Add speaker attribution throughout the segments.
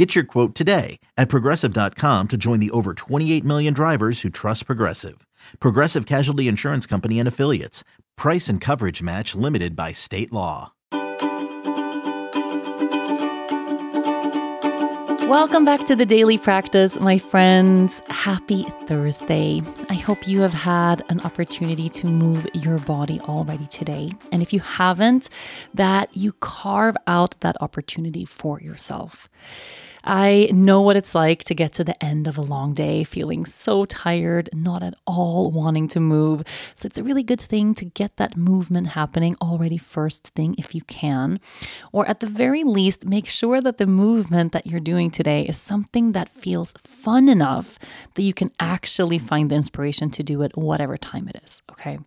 Speaker 1: Get your quote today at progressive.com to join the over 28 million drivers who trust Progressive. Progressive Casualty Insurance Company and Affiliates. Price and coverage match limited by state law.
Speaker 2: Welcome back to the daily practice, my friends. Happy Thursday. I hope you have had an opportunity to move your body already today. And if you haven't, that you carve out that opportunity for yourself. I know what it's like to get to the end of a long day feeling so tired, not at all wanting to move. So it's a really good thing to get that movement happening already first thing if you can. Or at the very least, make sure that the movement that you're doing today is something that feels fun enough that you can actually find the inspiration to do it whatever time it is. Okay.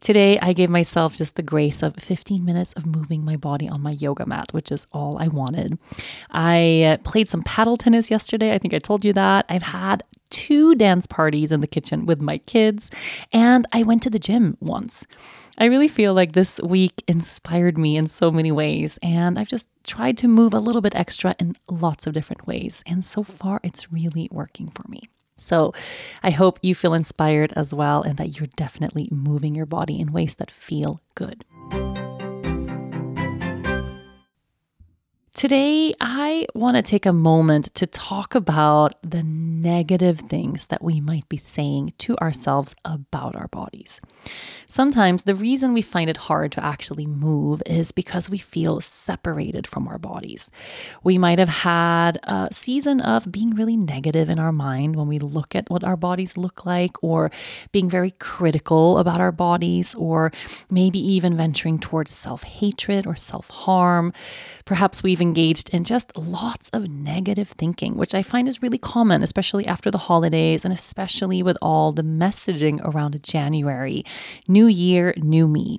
Speaker 2: Today, I gave myself just the grace of 15 minutes of moving my body on my yoga mat, which is all I wanted. I played some paddle tennis yesterday. I think I told you that. I've had two dance parties in the kitchen with my kids, and I went to the gym once. I really feel like this week inspired me in so many ways, and I've just tried to move a little bit extra in lots of different ways. And so far, it's really working for me. So I hope you feel inspired as well and that you're definitely moving your body in ways that feel good. Today, I want to take a moment to talk about the negative things that we might be saying to ourselves about our bodies. Sometimes the reason we find it hard to actually move is because we feel separated from our bodies. We might have had a season of being really negative in our mind when we look at what our bodies look like, or being very critical about our bodies, or maybe even venturing towards self hatred or self harm. Perhaps we've engaged in just lots of negative thinking, which I find is really common, especially after the holidays and especially with all the messaging around January. New year, new me.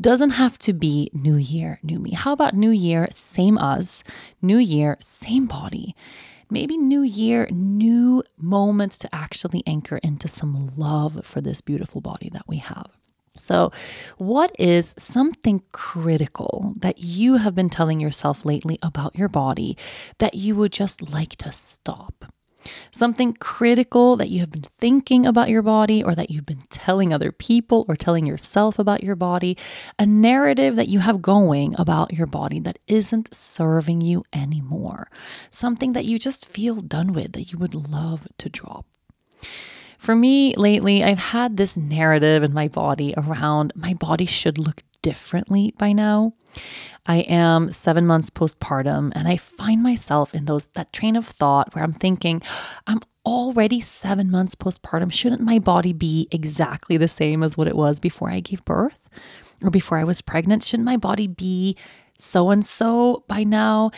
Speaker 2: Doesn't have to be new year, new me. How about new year, same us, new year, same body? Maybe new year, new moments to actually anchor into some love for this beautiful body that we have. So, what is something critical that you have been telling yourself lately about your body that you would just like to stop? Something critical that you have been thinking about your body or that you've been telling other people or telling yourself about your body, a narrative that you have going about your body that isn't serving you anymore, something that you just feel done with that you would love to drop. For me, lately, I've had this narrative in my body around my body should look differently by now. I am seven months postpartum, and I find myself in those that train of thought where I'm thinking, I'm already seven months postpartum. Shouldn't my body be exactly the same as what it was before I gave birth or before I was pregnant? Shouldn't my body be so and so by now?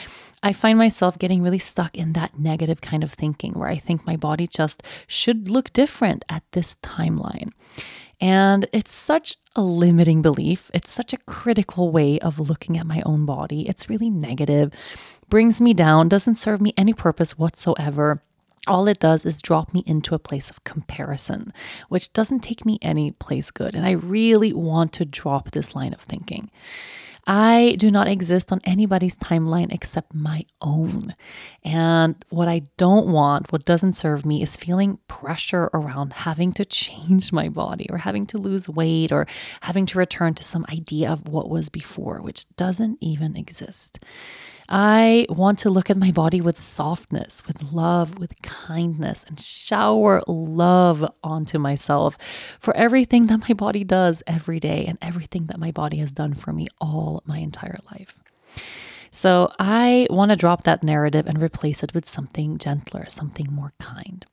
Speaker 2: I find myself getting really stuck in that negative kind of thinking where I think my body just should look different at this timeline. And it's such a limiting belief. It's such a critical way of looking at my own body. It's really negative, brings me down, doesn't serve me any purpose whatsoever. All it does is drop me into a place of comparison, which doesn't take me any place good. And I really want to drop this line of thinking. I do not exist on anybody's timeline except my own. And what I don't want, what doesn't serve me, is feeling pressure around having to change my body or having to lose weight or having to return to some idea of what was before, which doesn't even exist. I want to look at my body with softness, with love, with kindness, and shower love onto myself for everything that my body does every day and everything that my body has done for me all my entire life. So I want to drop that narrative and replace it with something gentler, something more kind.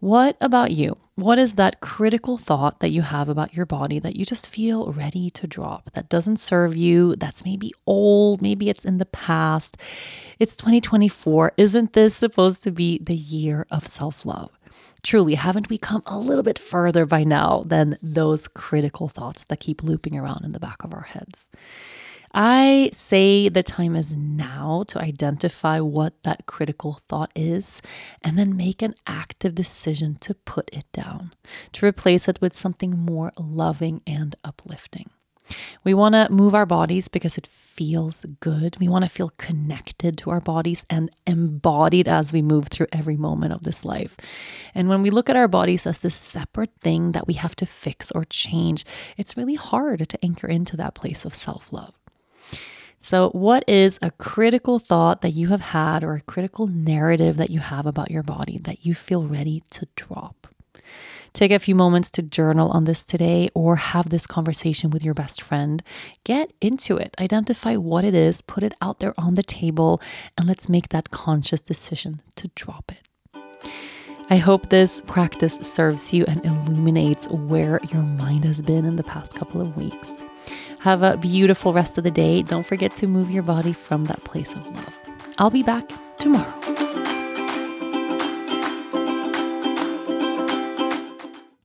Speaker 2: What about you? What is that critical thought that you have about your body that you just feel ready to drop, that doesn't serve you, that's maybe old, maybe it's in the past? It's 2024. Isn't this supposed to be the year of self love? Truly, haven't we come a little bit further by now than those critical thoughts that keep looping around in the back of our heads? I say the time is now to identify what that critical thought is and then make an active decision to put it down, to replace it with something more loving and uplifting. We want to move our bodies because it feels good. We want to feel connected to our bodies and embodied as we move through every moment of this life. And when we look at our bodies as this separate thing that we have to fix or change, it's really hard to anchor into that place of self love. So, what is a critical thought that you have had or a critical narrative that you have about your body that you feel ready to drop? Take a few moments to journal on this today or have this conversation with your best friend. Get into it, identify what it is, put it out there on the table, and let's make that conscious decision to drop it. I hope this practice serves you and illuminates where your mind has been in the past couple of weeks. Have a beautiful rest of the day. Don't forget to move your body from that place of love. I'll be back tomorrow.